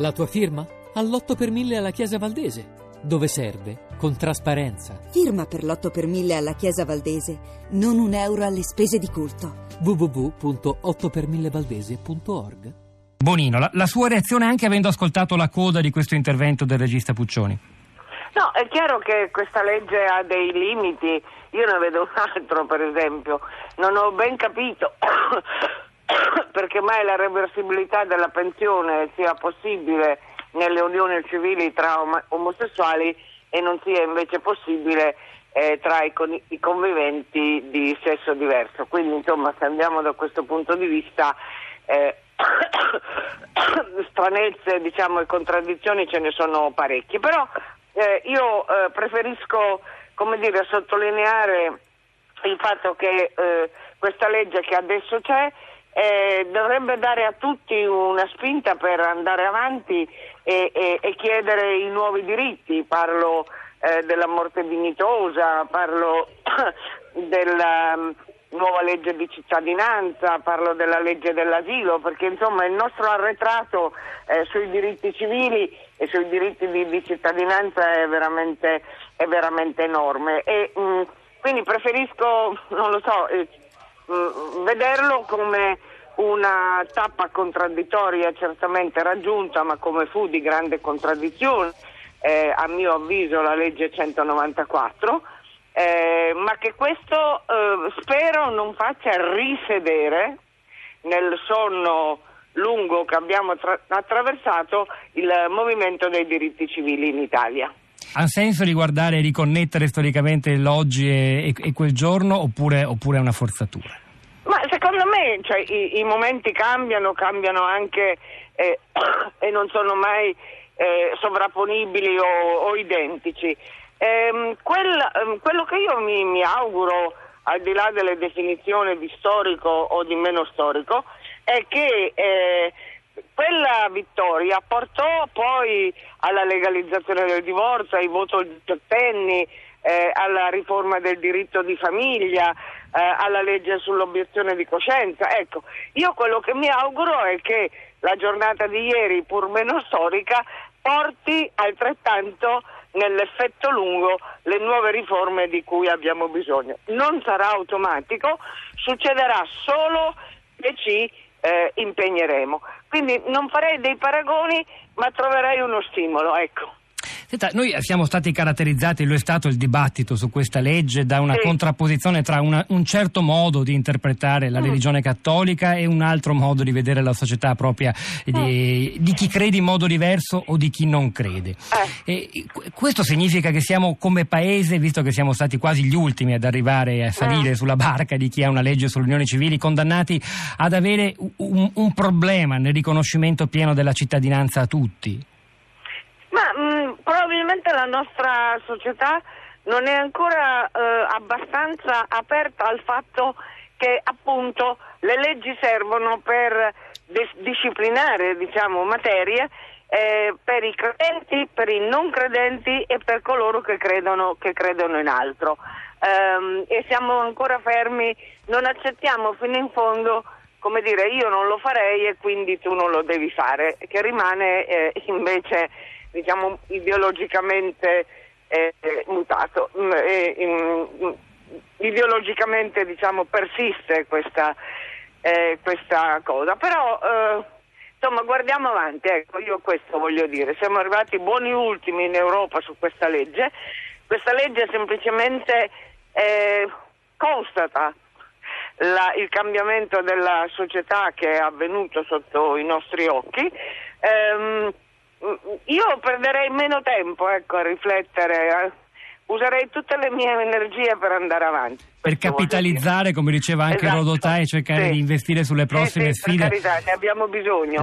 La tua firma? All'8 per 1000 alla Chiesa Valdese. Dove serve? Con trasparenza. Firma per l'8 per 1000 alla Chiesa Valdese. Non un euro alle spese di culto. www.8per1000valdese.org Bonino, la, la sua reazione anche avendo ascoltato la coda di questo intervento del regista Puccioni? No, è chiaro che questa legge ha dei limiti. Io ne vedo un altro, per esempio. Non ho ben capito perché mai la reversibilità della pensione sia possibile nelle unioni civili tra om- omosessuali e non sia invece possibile eh, tra i, con- i conviventi di sesso diverso. Quindi, insomma, se andiamo da questo punto di vista, eh, stranezze diciamo, e contraddizioni ce ne sono parecchie. Però eh, io eh, preferisco come dire, sottolineare il fatto che eh, questa legge che adesso c'è eh, dovrebbe dare a tutti una spinta per andare avanti e, e, e chiedere i nuovi diritti. Parlo eh, della morte dignitosa, parlo della um, nuova legge di cittadinanza, parlo della legge dell'asilo, perché insomma il nostro arretrato eh, sui diritti civili e sui diritti di, di cittadinanza è veramente, è veramente enorme. E, mh, quindi preferisco, non lo so, eh, mh, vederlo come una tappa contraddittoria certamente raggiunta, ma come fu di grande contraddizione, eh, a mio avviso, la legge 194, eh, ma che questo eh, spero non faccia risedere nel sonno lungo che abbiamo tra- attraversato il movimento dei diritti civili in Italia. Ha senso riguardare e riconnettere storicamente l'oggi e, e, quel giorno oppure è una forzatura? Cioè, i, i, momenti cambiano, cambiano anche eh, e non sono mai eh, sovrapponibili o, o identici. Ehm, quel, ehm, quello che io mi, mi, auguro, al di là delle definizioni di storico o di meno storico, è che eh, quella vittoria portò poi alla legalizzazione del divorzio, ai voti diciottenni, eh, alla riforma del diritto di famiglia, eh, alla legge sull'obiezione di coscienza. Ecco, io quello che mi auguro è che la giornata di ieri, pur meno storica, porti altrettanto nell'effetto lungo le nuove riforme di cui abbiamo bisogno. Non sarà automatico, succederà solo che ci eh, impegneremo. Quindi non farei dei paragoni, ma troverei uno stimolo, ecco. Senta, noi siamo stati caratterizzati, lo è stato il dibattito su questa legge, da una sì. contrapposizione tra una, un certo modo di interpretare la mm. religione cattolica e un altro modo di vedere la società propria di, mm. di chi crede in modo diverso o di chi non crede. Eh. questo significa che siamo come paese, visto che siamo stati quasi gli ultimi ad arrivare a salire mm. sulla barca di chi ha una legge sulle unioni civili, condannati ad avere un, un problema nel riconoscimento pieno della cittadinanza a tutti. Probabilmente la nostra società non è ancora eh, abbastanza aperta al fatto che appunto le leggi servono per dis- disciplinare diciamo, materie eh, per i credenti, per i non credenti e per coloro che credono, che credono in altro. Um, e siamo ancora fermi, non accettiamo fino in fondo come dire io non lo farei e quindi tu non lo devi fare, che rimane eh, invece diciamo, ideologicamente eh, mutato. Mm, eh, mm, ideologicamente diciamo, persiste questa, eh, questa, cosa, però eh, insomma guardiamo avanti, ecco, io questo voglio dire, siamo arrivati buoni ultimi in Europa su questa legge, questa legge semplicemente eh, constata la, il cambiamento della società che è avvenuto sotto i nostri occhi. Ehm, io perderei meno tempo ecco, a riflettere, eh. userei tutte le mie energie per andare avanti. Per capitalizzare, come diceva anche esatto. Rodotà, e cercare sì. di investire sulle prossime sì, sì, sfide. Per carità, ne abbiamo bisogno.